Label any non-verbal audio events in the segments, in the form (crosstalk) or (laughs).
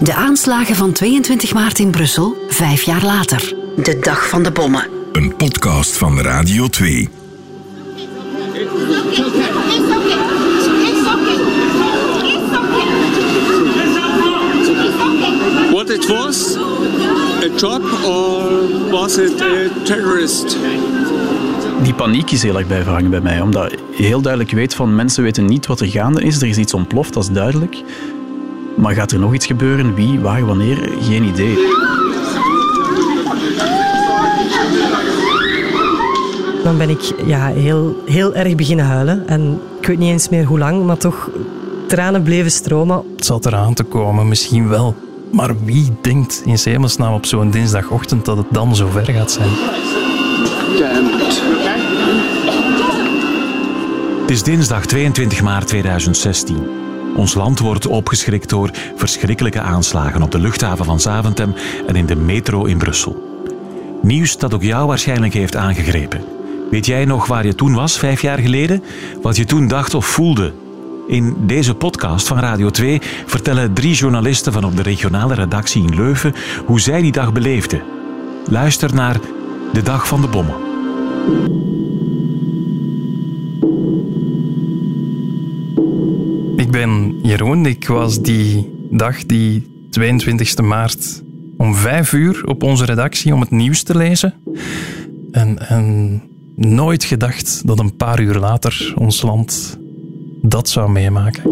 De aanslagen van 22 maart in Brussel, vijf jaar later. De dag van de bommen. Een podcast van Radio 2. What it was? A job or was it a terrorist? Die paniek is heel erg bijverhangen bij mij, omdat je heel duidelijk weet van mensen weten niet wat er gaande is. Er is iets ontploft, dat is duidelijk. Maar gaat er nog iets gebeuren? Wie, waar, wanneer? Geen idee. Dan ben ik ja, heel, heel erg beginnen huilen. En ik weet niet eens meer hoe lang, maar toch tranen bleven stromen. Het zat eraan te komen, misschien wel. Maar wie denkt in hemelsnaam op zo'n dinsdagochtend dat het dan zover gaat zijn? Het is dinsdag 22 maart 2016. Ons land wordt opgeschrikt door verschrikkelijke aanslagen op de luchthaven van Zaventem en in de metro in Brussel. Nieuws dat ook jou waarschijnlijk heeft aangegrepen. Weet jij nog waar je toen was, vijf jaar geleden? Wat je toen dacht of voelde? In deze podcast van Radio 2 vertellen drie journalisten van op de regionale redactie in Leuven hoe zij die dag beleefden. Luister naar De Dag van de Bommen. Ben Jeroen. Ik was die dag, die 22 maart, om vijf uur op onze redactie om het nieuws te lezen. En, en nooit gedacht dat een paar uur later ons land dat zou meemaken.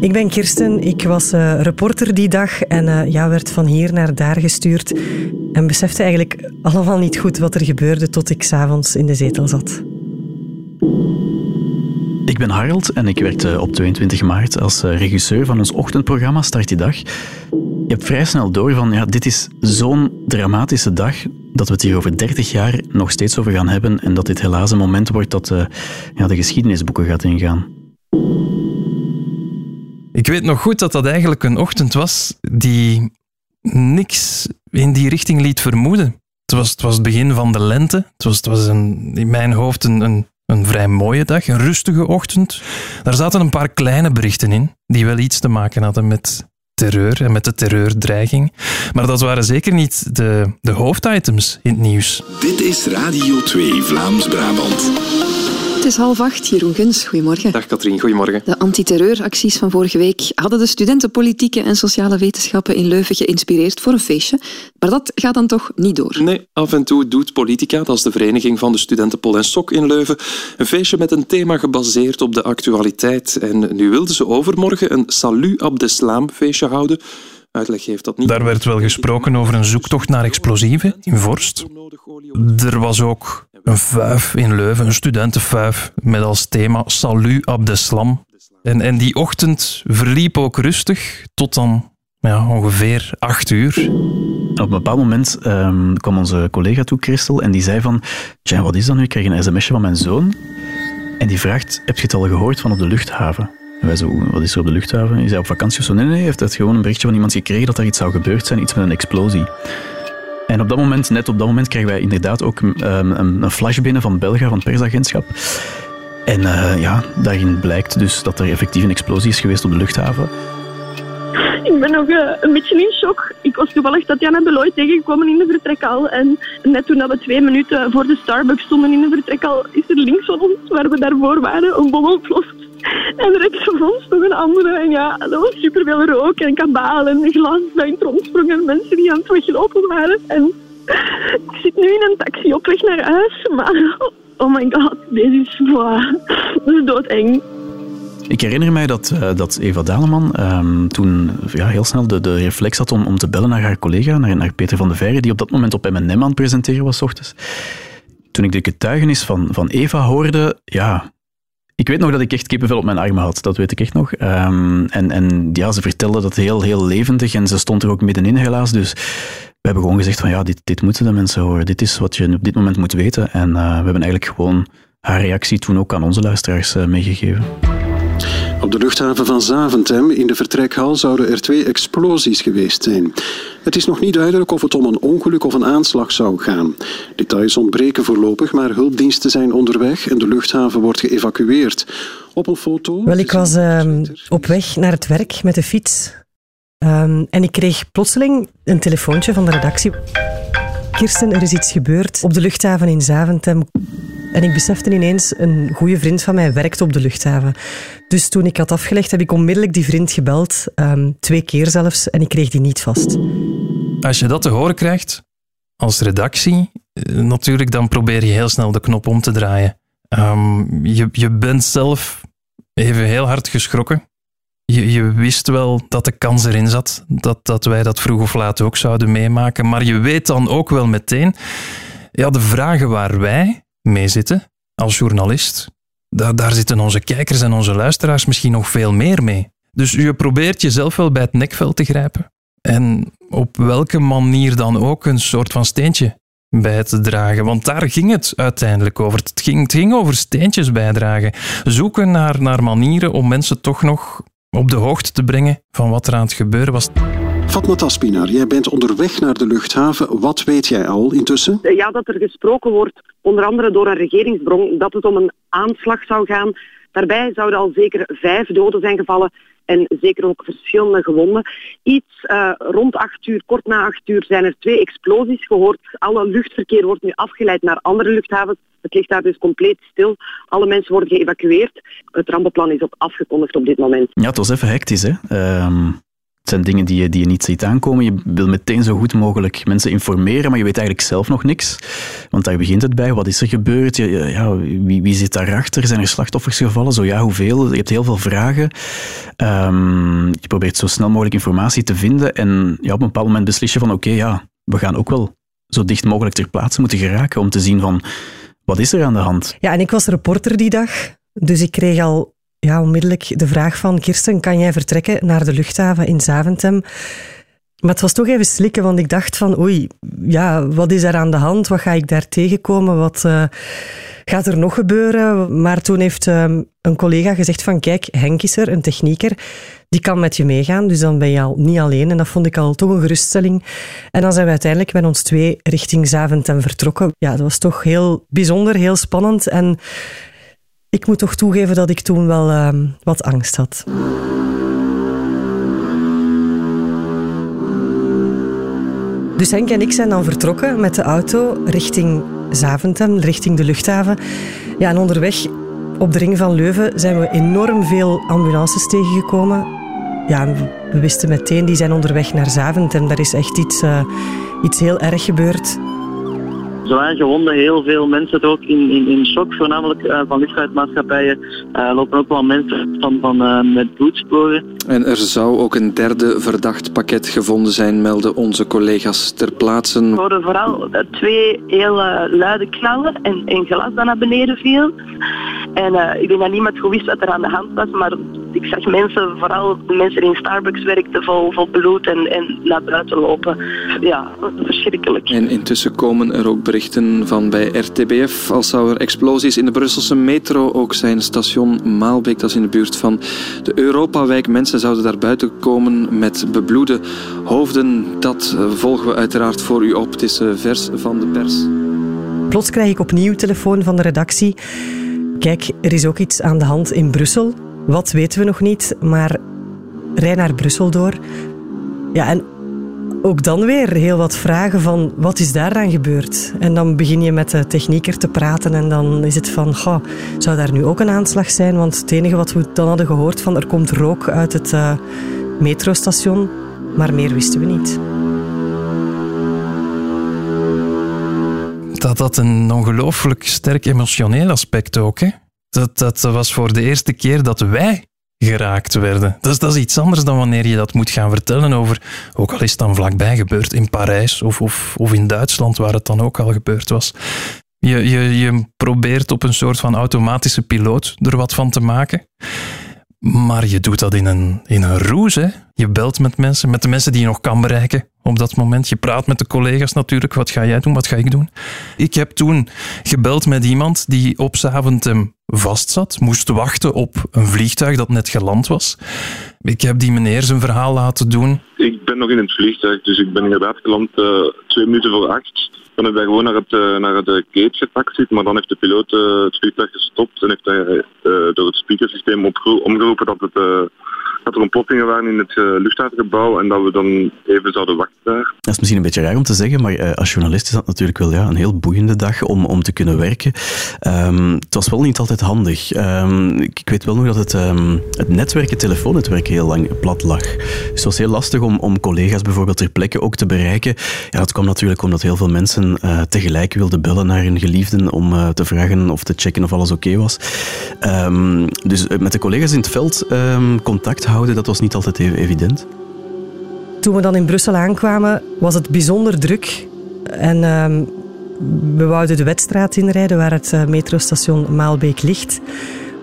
Ik ben Kirsten, ik was uh, reporter die dag en uh, ja, werd van hier naar daar gestuurd en besefte eigenlijk allemaal niet goed wat er gebeurde tot ik s'avonds in de zetel zat. Ben Harold en ik werkte op 22 maart als eh, regisseur van ons ochtendprogramma Start die Dag. Je hebt vrij snel door van, ja, dit is zo'n dramatische dag dat we het hier over 30 jaar nog steeds over gaan hebben en dat dit helaas een moment wordt dat uh, ja, de geschiedenisboeken gaat ingaan. Ik weet nog goed dat dat eigenlijk een ochtend was die niks in die richting liet vermoeden. Het was het, was het begin van de lente. Het was, het was in mijn hoofd een, een, een vrij mooie dag, een rustige ochtend. Daar zaten een paar kleine berichten in die wel iets te maken hadden met terreur en met de terreurdreiging. Maar dat waren zeker niet de, de hoofditems in het nieuws. Dit is Radio 2 Vlaams-Brabant. Het is half acht, Jeroen Guns. Goedemorgen. Dag Katrien, goedemorgen. De antiterreuracties van vorige week hadden de studenten politieke en sociale wetenschappen in Leuven geïnspireerd voor een feestje. Maar dat gaat dan toch niet door? Nee, af en toe doet Politica, dat is de vereniging van de studenten Pol en Sok in Leuven, een feestje met een thema gebaseerd op de actualiteit. En nu wilden ze overmorgen een Salut Abdeslam feestje houden. Uitleg heeft dat niet. Daar werd wel gesproken over een zoektocht naar explosieven in Vorst. Er was ook een fuif in Leuven, een studentenfuif, met als thema Salut Abdeslam. En, en die ochtend verliep ook rustig tot dan ja, ongeveer acht uur. Op een bepaald moment um, kwam onze collega toe, Christel, en die zei van Tja, wat is dat nu? Ik krijg een sms'je van mijn zoon. En die vraagt, heb je het al gehoord van op de luchthaven? En wij zo, wat is er op de luchthaven? Is hij op vakantie of zo? Nee, nee, hij heeft het gewoon een berichtje van iemand gekregen dat er iets zou gebeurd zijn, iets met een explosie. En op dat moment, net op dat moment, krijgen wij inderdaad ook een, een flash binnen van Belga, van het persagentschap. En uh, ja, daarin blijkt dus dat er effectief een explosie is geweest op de luchthaven. (laughs) Ik ben nog uh, een beetje in shock. Ik was toevallig Tatjana Beloy tegengekomen in de vertrekhal. En net toen we twee minuten voor de Starbucks stonden in de vertrekhal, is er links van ons, waar we daarvoor waren, een bom ontploft. En rechts van ons nog een andere. En ja, dat was superveel rook en kabaal en glas en mensen die aan het weglopen waren. En ik zit nu in een taxi op weg naar huis, maar oh my god, deze is, wow, dat is doodeng. Ik herinner mij dat, uh, dat Eva Daleman um, toen ja, heel snel de, de reflex had om, om te bellen naar haar collega, naar, naar Peter van de Veire, die op dat moment op M&M aan het presenteren was, ochtends. Toen ik de getuigenis van, van Eva hoorde, ja, ik weet nog dat ik echt kippenvel op mijn armen had, dat weet ik echt nog. Um, en, en ja, ze vertelde dat heel, heel levendig en ze stond er ook middenin helaas. Dus we hebben gewoon gezegd van ja, dit, dit moeten de mensen horen. Dit is wat je op dit moment moet weten. En uh, we hebben eigenlijk gewoon haar reactie toen ook aan onze luisteraars uh, meegegeven. Op de luchthaven van Zaventem in de vertrekhal zouden er twee explosies geweest zijn. Het is nog niet duidelijk of het om een ongeluk of een aanslag zou gaan. Details ontbreken voorlopig, maar hulpdiensten zijn onderweg en de luchthaven wordt geëvacueerd. Op een foto. Wel, ik was uh, op weg naar het werk met de fiets. Ehm, en ik kreeg plotseling een telefoontje van de redactie. Kirsten, er is iets gebeurd op de luchthaven in Zaventem. En ik besefte ineens, een goede vriend van mij werkt op de luchthaven. Dus toen ik had afgelegd, heb ik onmiddellijk die vriend gebeld. Ehm, twee keer zelfs. En ik kreeg die niet vast. Als je dat te horen krijgt, als redactie, eh, natuurlijk, dan probeer je heel snel de knop om te draaien. Ehm, je, je bent zelf even heel hard geschrokken. Je, je wist wel dat de kans erin zat, dat, dat wij dat vroeg of laat ook zouden meemaken. Maar je weet dan ook wel meteen, ja, de vragen waar wij mee zitten als journalist, daar, daar zitten onze kijkers en onze luisteraars misschien nog veel meer mee. Dus je probeert jezelf wel bij het nekvel te grijpen. En op welke manier dan ook een soort van steentje bij te dragen. Want daar ging het uiteindelijk over. Het ging, het ging over steentjes bijdragen. Zoeken naar, naar manieren om mensen toch nog op de hoogte te brengen van wat er aan het gebeuren was. Fatma Taspinar, jij bent onderweg naar de luchthaven. Wat weet jij al intussen? Ja, dat er gesproken wordt, onder andere door een regeringsbron, dat het om een aanslag zou gaan. Daarbij zouden al zeker vijf doden zijn gevallen en zeker ook verschillende gewonden. Iets uh, rond acht uur, kort na acht uur, zijn er twee explosies gehoord. Alle luchtverkeer wordt nu afgeleid naar andere luchthavens. Het ligt daar dus compleet stil. Alle mensen worden geëvacueerd. Het rampenplan is op afgekondigd op dit moment. Ja, het was even hectisch, hè? Uh, het zijn dingen die je, die je niet ziet aankomen. Je wil meteen zo goed mogelijk mensen informeren, maar je weet eigenlijk zelf nog niks. Want daar begint het bij. Wat is er gebeurd? Ja, wie, wie zit daarachter? Zijn er slachtoffers gevallen? Zo ja, hoeveel? Je hebt heel veel vragen. Um, je probeert zo snel mogelijk informatie te vinden. En ja, op een bepaald moment beslis je van oké, ja, we gaan ook wel zo dicht mogelijk ter plaatse moeten geraken om te zien van wat is er aan de hand. Ja, en ik was reporter die dag. Dus ik kreeg al ja, onmiddellijk de vraag van Kirsten, kan jij vertrekken naar de luchthaven in Zaventem? Maar het was toch even slikken, want ik dacht van oei, ja, wat is er aan de hand? Wat ga ik daar tegenkomen? Wat uh, gaat er nog gebeuren? Maar toen heeft um, een collega gezegd van kijk, Henk is er, een technieker, die kan met je meegaan, dus dan ben je al niet alleen. En dat vond ik al toch een geruststelling. En dan zijn we uiteindelijk met ons twee richting Zaventem vertrokken. Ja, dat was toch heel bijzonder, heel spannend en ik moet toch toegeven dat ik toen wel uh, wat angst had. Dus Henk en ik zijn dan vertrokken met de auto richting Zaventem, richting de luchthaven. Ja, en onderweg op de ring van Leuven zijn we enorm veel ambulances tegengekomen. Ja, we wisten meteen, die zijn onderweg naar Zaventem. Daar is echt iets, uh, iets heel erg gebeurd zwaar gewonden. Heel veel mensen ook in, in, in shock, voornamelijk uh, van luchtvaartmaatschappijen. Uh, lopen ook wel mensen van, van uh, met bloedsporen. En er zou ook een derde verdacht pakket gevonden zijn, melden onze collega's ter plaatse. We hoorden vooral twee heel luide knallen en een glas dat naar beneden viel. En ik denk dat niemand goed wist wat er aan de hand was, maar ik zag mensen, vooral mensen die in Starbucks werkten, vol, vol bloed en, en naar buiten lopen. Ja, verschrikkelijk. En intussen komen er ook berichten van bij RTBF, als zou er explosies in de Brusselse metro ook zijn. Station Maalbeek, dat is in de buurt van de Europawijk. Mensen zouden daar buiten komen met bebloede hoofden. Dat volgen we uiteraard voor u op. Het is eh, vers van de pers. Plots krijg ik opnieuw telefoon van de redactie. Kijk, er is ook iets aan de hand in Brussel. Wat weten we nog niet, maar rij naar Brussel door. Ja, en ook dan weer heel wat vragen van wat is daar dan gebeurd? En dan begin je met de technieker te praten en dan is het van, goh, zou daar nu ook een aanslag zijn? Want het enige wat we dan hadden gehoord van er komt rook uit het uh, metrostation, maar meer wisten we niet. Dat had een ongelooflijk sterk emotioneel aspect ook. Hè? Dat, dat was voor de eerste keer dat wij geraakt werden. Is, dat is iets anders dan wanneer je dat moet gaan vertellen over, ook al is het dan vlakbij gebeurd, in Parijs of, of, of in Duitsland, waar het dan ook al gebeurd was. Je, je, je probeert op een soort van automatische piloot er wat van te maken. Maar je doet dat in een, in een roes. Hè? Je belt met mensen, met de mensen die je nog kan bereiken op dat moment. Je praat met de collega's natuurlijk. Wat ga jij doen? Wat ga ik doen? Ik heb toen gebeld met iemand die op Zaventem vastzat, moest wachten op een vliegtuig dat net geland was. Ik heb die meneer zijn verhaal laten doen. Ik ben nog in het vliegtuig, dus ik ben inderdaad geland uh, twee minuten voor acht. Heb hij gewoon naar het, uh, naar de gate getaxied, maar dan heeft de piloot het vliegtuig gestopt en heeft hij door het speakersysteem omgeroepen dat het dat er ontploffingen waren in het uh, luchthavengebouw en dat we dan even zouden wachten daar. Dat is misschien een beetje raar om te zeggen, maar uh, als journalist is dat natuurlijk wel ja, een heel boeiende dag om, om te kunnen werken. Um, het was wel niet altijd handig. Um, ik, weet wel nog dat het, um, het netwerk, het telefoonnetwerk heel lang plat lag. Dus het was heel lastig om, om collega's bijvoorbeeld ter plekke ook te bereiken. Ja, dat kwam natuurlijk omdat heel veel mensen uh, tegelijk wilden bellen naar hun geliefden om te vragen of te checken of alles oké was. dus met de collega's in het veld contact houden, dat was niet altijd even evident. Toen we dan in Brussel aankwamen, was het bijzonder druk. En um, we wouden de wedstraat inrijden waar het uh, metrostation Maalbeek ligt.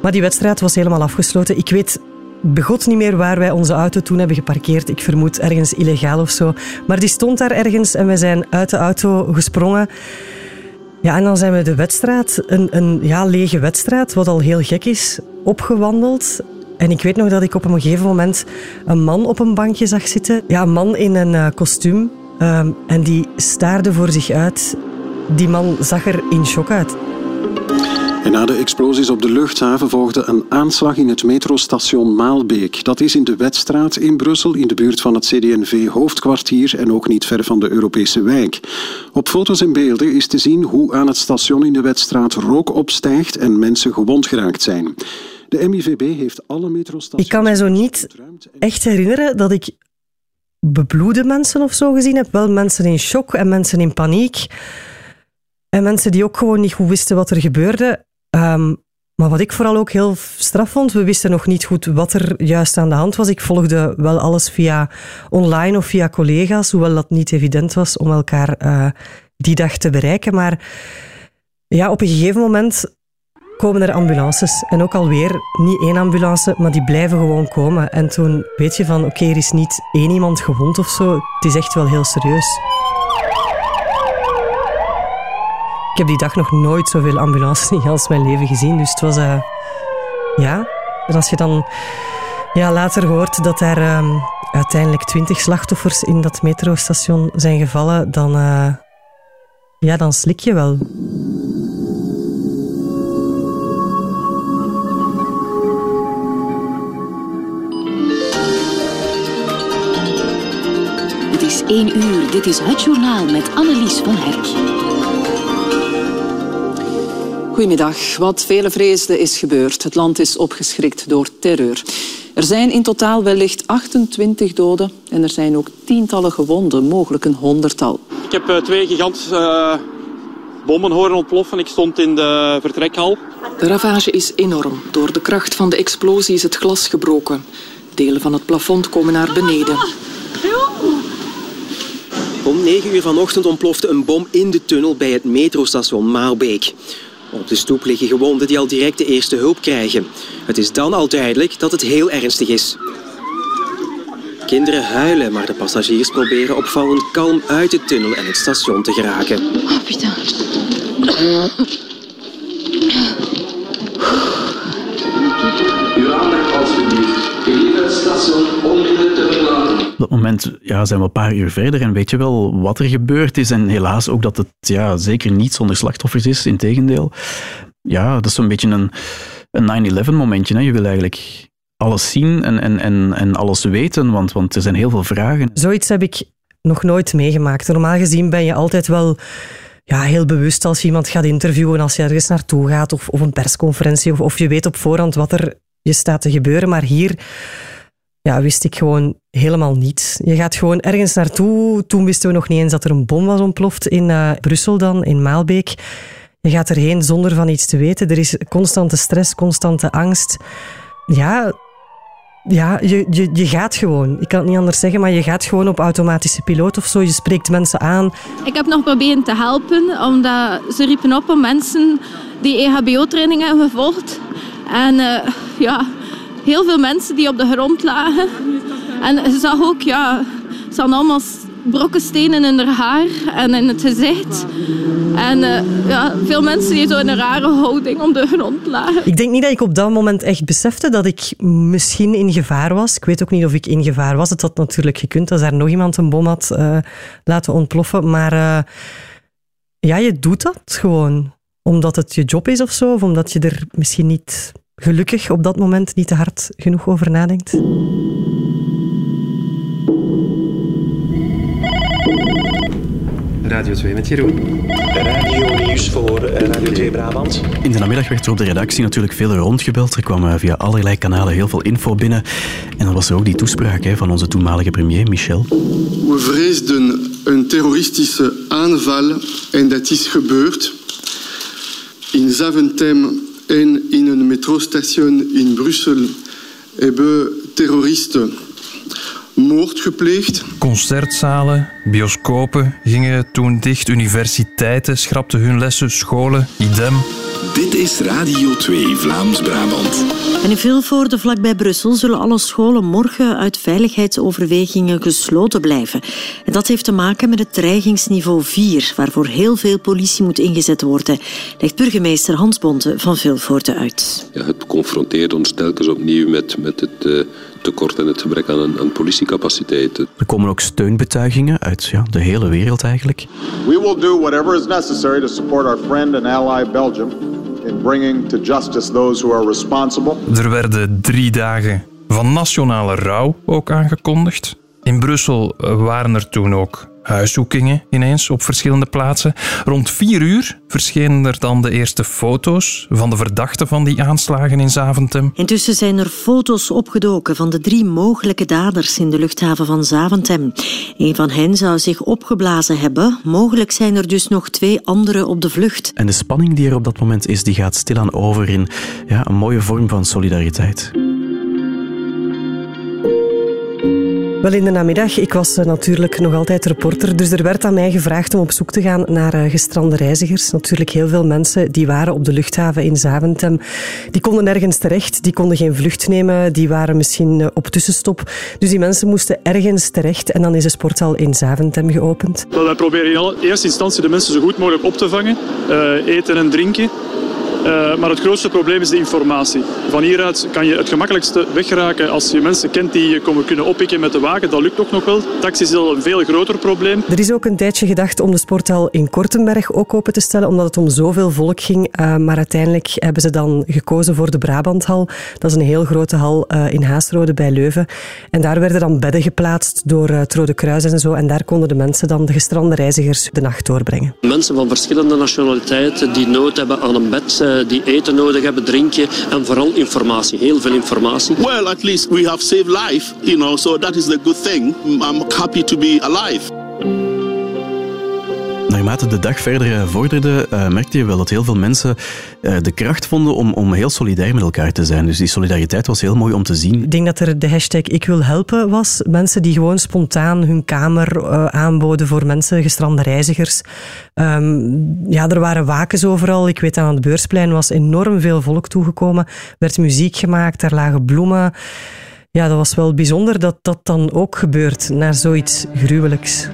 Maar die wedstrijd was helemaal afgesloten. Ik weet begot niet meer waar wij onze auto toen hebben geparkeerd. Ik vermoed ergens illegaal of zo. Maar die stond daar ergens en we zijn uit de auto gesprongen. Ja, en dan zijn we de wedstrijd, een, een ja, lege wedstrijd, wat al heel gek is, opgewandeld. En ik weet nog dat ik op een gegeven moment een man op een bankje zag zitten. Ja, een man in een uh, kostuum. Um, en die staarde voor zich uit. Die man zag er in shock uit. En na de explosies op de luchthaven volgde een aanslag in het metrostation Maalbeek. Dat is in de Wetstraat in Brussel, in de buurt van het CD&V-hoofdkwartier en ook niet ver van de Europese wijk. Op foto's en beelden is te zien hoe aan het station in de Wetstraat rook opstijgt en mensen gewond geraakt zijn. De MIVB heeft alle metrostations... Ik kan mij zo niet echt herinneren dat ik bebloede mensen of zo gezien heb. Wel mensen in shock en mensen in paniek. En mensen die ook gewoon niet goed wisten wat er gebeurde. Um, maar wat ik vooral ook heel straf vond, we wisten nog niet goed wat er juist aan de hand was. Ik volgde wel alles via online of via collega's, hoewel dat niet evident was om elkaar uh, die dag te bereiken. Maar ja, op een gegeven moment komen er ambulances. En ook alweer niet één ambulance, maar die blijven gewoon komen. En toen weet je van, oké, er is niet één iemand gewond of zo. Het is echt wel heel serieus. Ik heb die dag nog nooit zoveel ambulances (laughs) in heel mijn leven gezien. Dus het was... Uh, ja, en als je dan ja, later hoort dat er uh, uiteindelijk twintig slachtoffers in dat metrostation zijn gevallen, dan, uh, ja, dan slik je wel. Het is één uur. Dit is het journaal met Annelies van Herk. Goedemiddag. Wat velen vreesden is gebeurd. Het land is opgeschrikt door terreur. Er zijn in totaal wellicht 28 doden en er zijn ook tientallen gewonden, mogelijk een honderdtal. Ik heb uh, twee gigantische uh, bommen horen ontploffen. Ik stond in de vertrekhal. De ravage is enorm. Door de kracht van de explosie is het glas gebroken. Delen van het plafond komen naar beneden. Om 9 uur vanochtend ontplofte een bom in de tunnel bij het metrostation Maalbeek. Op de stoep liggen gewonden die al direct de eerste hulp krijgen. Het is dan al duidelijk dat het heel ernstig is. Kinderen huilen, maar de passagiers proberen opvallend kalm uit de tunnel en het station te geraken. Oh. Uw aandacht alstublieft. Gelieve het station onmiddellijk te verlaten. Op dat moment ja, zijn we een paar uur verder en weet je wel wat er gebeurd is. En helaas ook dat het ja, zeker niet zonder slachtoffers is, integendeel. Ja, dat is zo'n beetje een, een 9-11 momentje. Hè. Je wil eigenlijk alles zien en, en, en, en alles weten, want, want er zijn heel veel vragen. Zoiets heb ik nog nooit meegemaakt. Normaal gezien ben je altijd wel ja, heel bewust als je iemand gaat interviewen, als je ergens naartoe gaat, of, of een persconferentie, of, of je weet op voorhand wat er je staat te gebeuren. Maar hier ja, wist ik gewoon helemaal niets. Je gaat gewoon ergens naartoe. Toen wisten we nog niet eens dat er een bom was ontploft in uh, Brussel dan, in Maalbeek. Je gaat erheen zonder van iets te weten. Er is constante stress, constante angst. Ja, ja je, je, je gaat gewoon. Ik kan het niet anders zeggen, maar je gaat gewoon op automatische piloot of zo. Je spreekt mensen aan. Ik heb nog proberen te helpen, omdat ze riepen op om mensen die EHBO-training hebben gevolgd. En uh, ja, heel veel mensen die op de grond lagen. En je zag ook, ja, ze hadden allemaal brokken stenen in haar haar en in het gezicht. En uh, ja, veel mensen die zo in een rare houding om de grond lagen. Ik denk niet dat ik op dat moment echt besefte dat ik misschien in gevaar was. Ik weet ook niet of ik in gevaar was. Het had natuurlijk gekund als er nog iemand een bom had uh, laten ontploffen. Maar uh, ja, je doet dat gewoon. Omdat het je job is of zo. Of omdat je er misschien niet gelukkig op dat moment niet te hard genoeg over nadenkt. Radio 2 met Jeroen. Radio nieuws voor Radio 2 Brabant. In de namiddag werd er op de redactie natuurlijk veel rondgebeld. Er kwam via allerlei kanalen heel veel info binnen. En dan was er ook die toespraak hè, van onze toenmalige premier, Michel. We vreesden een terroristische aanval en dat is gebeurd. In Zaventem en in een metrostation in Brussel hebben terroristen moord gepleegd. Concertzalen, bioscopen gingen toen dicht, universiteiten schrapten hun lessen, scholen, idem. Dit is Radio 2 Vlaams-Brabant. En in Vilvoorde, vlakbij Brussel, zullen alle scholen morgen uit veiligheidsoverwegingen gesloten blijven. En dat heeft te maken met het dreigingsniveau 4, waarvoor heel veel politie moet ingezet worden, legt burgemeester Hans Bonte van Vilvoorde uit. Ja, het confronteert ons telkens opnieuw met, met het uh, tekort en het gebrek aan, aan politiecapaciteiten. Er komen ook steunbetuigingen uit ja, de hele wereld eigenlijk. We will do whatever is necessary to support our friend and ally Belgium in bringing to justice those who are responsible. Er werden drie dagen van nationale rouw ook aangekondigd. In Brussel waren er toen ook huiszoekingen ineens op verschillende plaatsen. Rond vier uur verschenen er dan de eerste foto's van de verdachten van die aanslagen in Zaventem. Intussen zijn er foto's opgedoken van de drie mogelijke daders in de luchthaven van Zaventem. Een van hen zou zich opgeblazen hebben. Mogelijk zijn er dus nog twee anderen op de vlucht. En de spanning die er op dat moment is, die gaat stilaan over in ja, een mooie vorm van solidariteit. Wel in de namiddag, ik was uh, natuurlijk nog altijd reporter, dus er werd aan mij gevraagd om op zoek te gaan naar uh, gestrande reizigers. Natuurlijk heel veel mensen die waren op de luchthaven in Zaventem. Die konden nergens terecht, die konden geen vlucht nemen, die waren misschien uh, op tussenstop. Dus die mensen moesten ergens terecht en dan is de sporthal in Zaventem geopend. Wel, wij proberen in eerste instantie de mensen zo goed mogelijk op te vangen, eten en drinken. Uh, maar het grootste probleem is de informatie. Van hieruit kan je het gemakkelijkste weggeraken als je mensen kent die je komen kunnen oppikken met de wagen. Dat lukt ook nog wel. Taxi is al een veel groter probleem. Er is ook een tijdje gedacht om de sporthal in Kortenberg ook open te stellen, omdat het om zoveel volk ging. Uh, maar uiteindelijk hebben ze dan gekozen voor de Brabanthal. Dat is een heel grote hal uh, in Haasrode bij Leuven. En daar werden dan bedden geplaatst door het Rode Kruis en zo. En daar konden de mensen dan, de gestrande reizigers, de nacht doorbrengen. Mensen van verschillende nationaliteiten die nood hebben aan een bed die eten nodig hebben, drinken en vooral informatie. Heel veel informatie. Well, at least we have saved life, you know, so that is the good thing. I'm happy to be alive. Naarmate de dag verder vorderde, uh, merkte je wel dat heel veel mensen uh, de kracht vonden om, om heel solidair met elkaar te zijn. Dus die solidariteit was heel mooi om te zien. Ik denk dat er de hashtag Ik wil helpen was. Mensen die gewoon spontaan hun kamer aanboden voor mensen, gestrande reizigers. Um, ja, er waren wakens overal. Ik weet aan het beursplein was enorm veel volk toegekomen. Er werd muziek gemaakt, er lagen bloemen. Ja, dat was wel bijzonder dat dat dan ook gebeurt naar zoiets gruwelijks.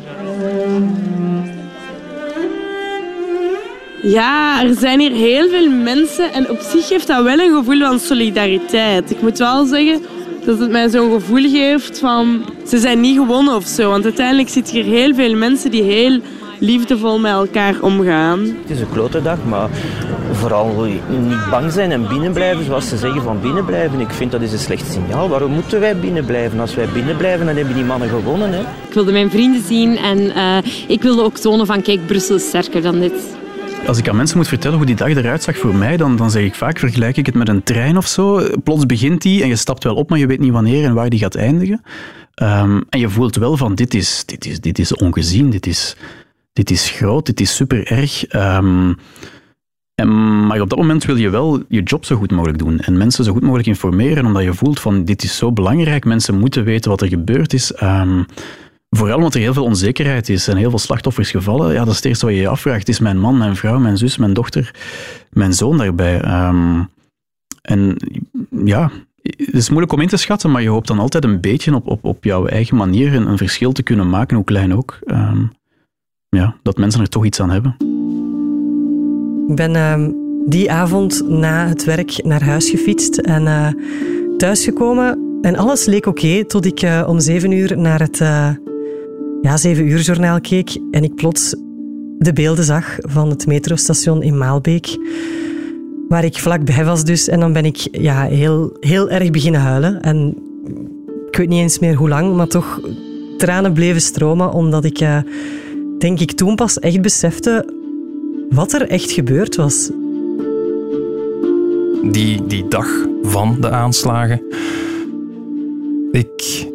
Ja, er zijn hier heel veel mensen en op zich geeft dat wel een gevoel van solidariteit. Ik moet wel zeggen dat het mij zo'n gevoel geeft van ze zijn niet gewonnen of zo. Want uiteindelijk zitten hier heel veel mensen die heel liefdevol met elkaar omgaan. Het is een klote dag, maar vooral niet bang zijn en binnen blijven, zoals ze zeggen van binnen blijven. Ik vind dat is een slecht signaal. Waarom moeten wij binnen blijven? Als wij binnen blijven, dan hebben die mannen gewonnen. Hè? Ik wilde mijn vrienden zien en uh, ik wilde ook tonen van kijk, Brussel is sterker dan dit. Als ik aan mensen moet vertellen hoe die dag eruit zag voor mij, dan, dan zeg ik vaak, vergelijk ik het met een trein of zo. Plots begint die en je stapt wel op, maar je weet niet wanneer en waar die gaat eindigen. Um, en je voelt wel van, dit is, dit is, dit is ongezien, dit is, dit is groot, dit is super erg. Um, en, maar op dat moment wil je wel je job zo goed mogelijk doen en mensen zo goed mogelijk informeren, omdat je voelt van, dit is zo belangrijk, mensen moeten weten wat er gebeurd is. Um, Vooral omdat er heel veel onzekerheid is en heel veel slachtoffers gevallen. Ja, dat is het eerste wat je je afvraagt. Is mijn man, mijn vrouw, mijn zus, mijn dochter, mijn zoon daarbij? Um, en ja, het is moeilijk om in te schatten, maar je hoopt dan altijd een beetje op, op, op jouw eigen manier een, verschil te kunnen maken, hoe klein ook. Um, ja, dat mensen er toch iets aan hebben. Ik ben uh, die avond na het werk naar huis gefietst en uh, thuisgekomen. En alles leek oké, tot ik uh, om zeven uur naar het ja, zeven uur journaal keek en ik plots de beelden zag van het metrostation in Maalbeek. waar ik vlakbij was dus. En dan ben ik ja, heel, heel erg beginnen huilen. En ik weet niet eens meer hoe lang, maar toch tranen bleven stromen, omdat ik, uh, denk ik, toen pas echt besefte wat er echt gebeurd was. Die, die dag van de aanslagen. Ik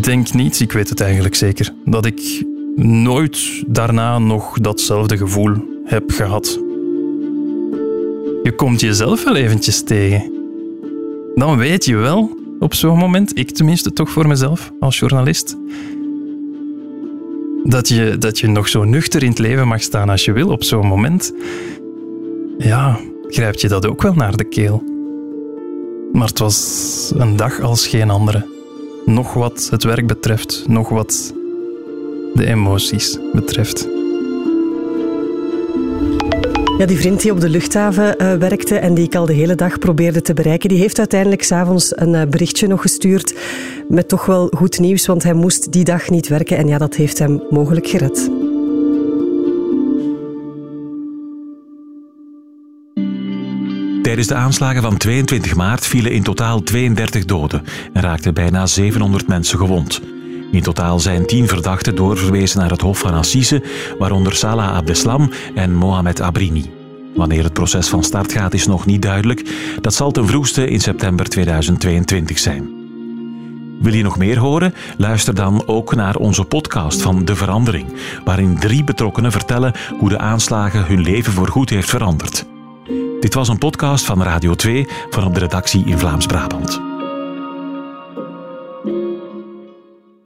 denk niet, ik weet het eigenlijk zeker, dat ik nooit daarna nog datzelfde gevoel heb gehad. Je komt jezelf wel eventjes tegen. Dan weet je wel, op zo'n moment, ik tenminste toch voor mezelf als journalist, dat je, dat je nog zo nuchter in het leven mag staan als je wil op zo'n moment. Ja, grijpt je dat ook wel naar de keel. Maar het was een dag als geen andere. Nog wat het werk betreft, nog wat de emoties betreft. Ja, die vriend die op de luchthaven uh, werkte en die ik al de hele dag probeerde te bereiken, die heeft uiteindelijk s'avonds een uh, berichtje nog gestuurd met toch wel goed nieuws, want hij moest die dag niet werken en ja, dat heeft hem mogelijk gered. Tijdens de aanslagen van 22 maart vielen in totaal 32 doden en raakten bijna 700 mensen gewond. In totaal zijn tien verdachten doorverwezen naar het Hof van Assise, waaronder Salah Abdeslam en Mohamed Abrini. Wanneer het proces van start gaat is nog niet duidelijk. Dat zal ten vroegste in september 2022 zijn. Wil je nog meer horen? Luister dan ook naar onze podcast van De Verandering, waarin drie betrokkenen vertellen hoe de aanslagen hun leven voorgoed heeft veranderd. Dit was een podcast van Radio 2 van op de redactie in Vlaams-Brabant.